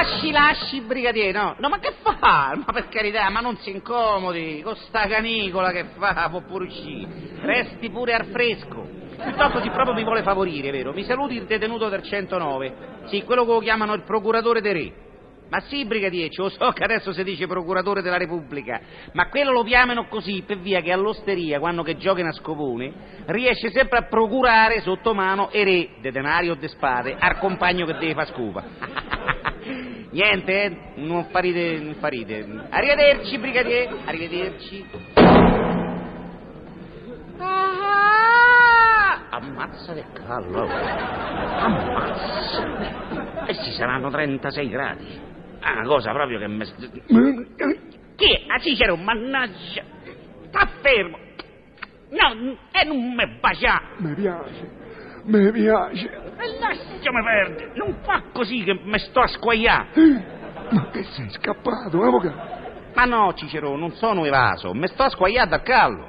Lasci, lasci, brigadiere, no, no, ma che fa? Ma per carità, ma non si incomodi, con sta canicola che fa, può pure uscire. Resti pure al fresco. Piuttosto chi proprio mi vuole favorire, vero? Mi saluti il detenuto del 109. Sì, quello che lo chiamano il procuratore de re. Ma sì, brigadiere, lo so che adesso si dice procuratore della Repubblica, ma quello lo chiamano così per via che all'osteria, quando che gioca a scopone, riesce sempre a procurare sotto mano e re, de denari o de spade, al compagno che deve far scopa. Niente, eh? non farite, non farite. Arrivederci, brigadiere, arrivederci. Ah! Ammazza del callo. Ammazza. E ci saranno 36 gradi. Ah, una cosa proprio che mi... Chi è? Ah, Cicero, mannaggia. Sta fermo. No, e non mi bacia. Mi piace, mi piace. E lasciami perdere. Non fa così che mi sto a squagliare. Ma che sei scappato, avvocato? Ma no, Cicero, non sono evaso. Mi sto a squagliare dal callo.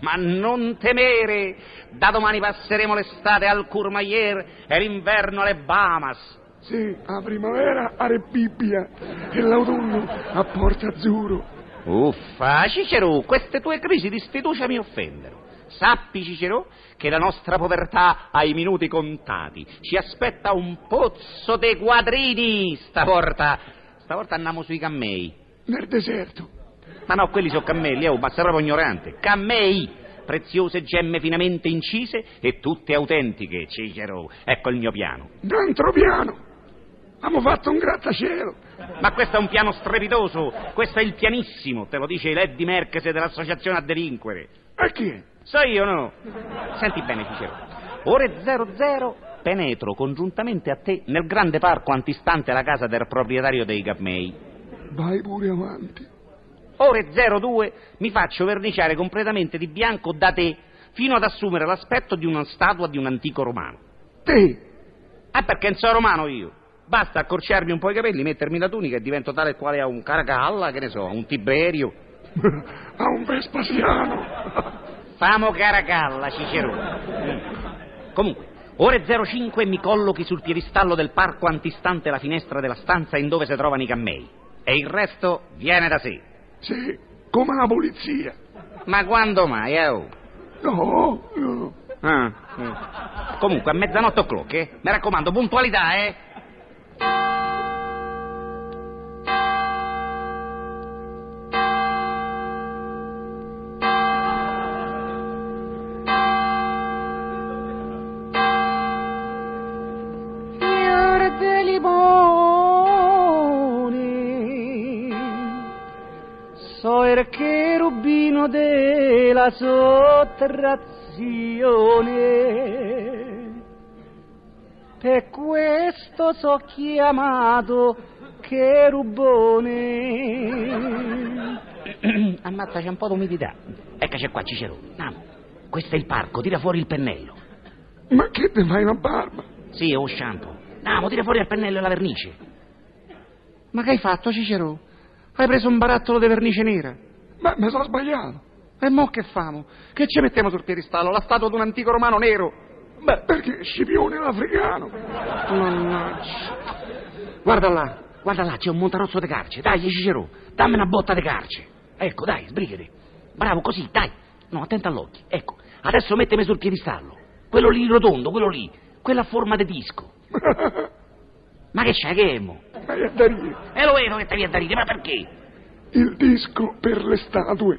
Ma non temere. Da domani passeremo l'estate al Courmayeur e l'inverno alle Bahamas. Sì, la primavera a Rebibbia e l'autunno a Porto Azzurro. Uffa, Cicero, queste tue crisi di sfiducia mi offendono. Sappi, Cicero, che la nostra povertà ha i minuti contati. Ci aspetta un pozzo de quadrini stavolta. Stavolta andiamo sui cammei. Nel deserto. Ma no, quelli sono cammelli, oh, ma sei proprio ignorante. Cammei! Preziose gemme finemente incise e tutte autentiche, Cicero. Ecco il mio piano. D'altro piano. Abbiamo fatto un grattacielo. Ma questo è un piano strepitoso, questo è il pianissimo, te lo dice Lady Merkese dell'associazione a delinquere. E chi è? So io, no? Senti bene, Cicero. Ore 00 penetro congiuntamente a te nel grande parco antistante la casa del proprietario dei Gammei. Vai pure avanti. Ore 02 mi faccio verniciare completamente di bianco da te fino ad assumere l'aspetto di una statua di un antico romano. Te. Ah, perché non sono romano io. Basta accorciarmi un po' i capelli, mettermi la tunica e divento tale e quale a un Caracalla, che ne so, a un Tiberio. A un Vespasiano. Famo Caracalla, Cicero. Mm. Comunque, ore 05 mi collochi sul piedistallo del parco antistante la finestra della stanza in dove si trovano i cammei. E il resto viene da sé. Sì, come la polizia. Ma quando mai, eh? oh? No, no. Ah, mm. Comunque, a mezzanotte o'clock, eh? Mi raccomando, puntualità, eh? So il cherubino della sottrazione, per questo so chiamato cherubone. Ammazza, c'è un po' d'umidità. Eccoci qua, Cicero. Andiamo. Questo è il parco, tira fuori il pennello. Ma che te fai una barba? Sì, è shampoo. Andiamo, tira fuori il pennello e la vernice. Ma che hai fatto, Cicero? Hai preso un barattolo di vernice nera. Ma mi sono sbagliato. E mo che famo? Che ci mettiamo sul piedistallo? La statua di un antico romano nero? Beh, perché Scipione l'africano. Mannaggia. Guarda là, guarda là, c'è un montarozzo di carce. Dai, Cicero, dammi una botta di carce. Ecco, dai, sbrigati. Bravo, così, dai. No, attenta all'occhio. Ecco, adesso mettimi sul piedistallo. Quello lì rotondo, quello lì. Quella a forma di disco. Ma che c'è, che mo? Vai a Dario. E lo vedo che ti viene da ridere, ma perché? Il disco per le statue.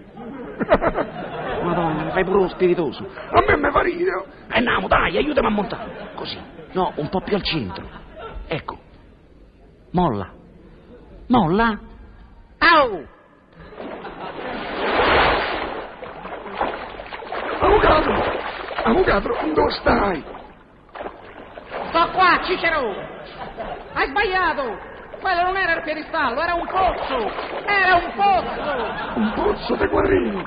Madonna, mi fai pure lo spiritoso. A me mi fa ridere. E andiamo, dai, aiutami a montare. Così. No, un po' più al centro. Ecco. Molla. Molla. Au! Avvocato! Avvocato, dove stai? Sto qua, Cicero! Hai sbagliato! Quello non era il piedistallo, era un pozzo! Era un pozzo! Un pozzo di quadrini.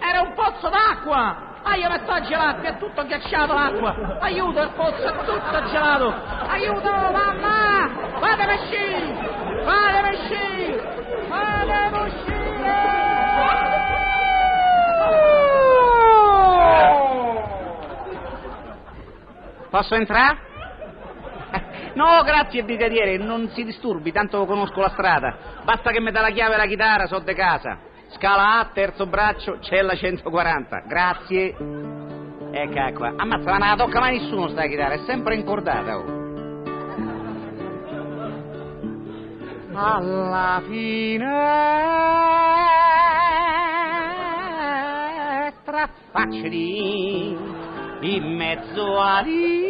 Era un pozzo d'acqua! Ah, io metto a gelato, è tutto ghiacciato l'acqua! Aiuto, il pozzo è tutto gelato! Aiuto, mamma! Fatemi uscire! Fatemi uscire! Fatemi uscire! Posso entrare? No, grazie brigadiere, non si disturbi, tanto conosco la strada. Basta che mi dà la chiave e la chitarra, so de casa. Scala A, terzo braccio, cella 140. Grazie. Ecco qua. Ammazza, ma non la tocca mai nessuno sta chitarra, è sempre incordata. Oh. Alla finestra facci in mezzo a riva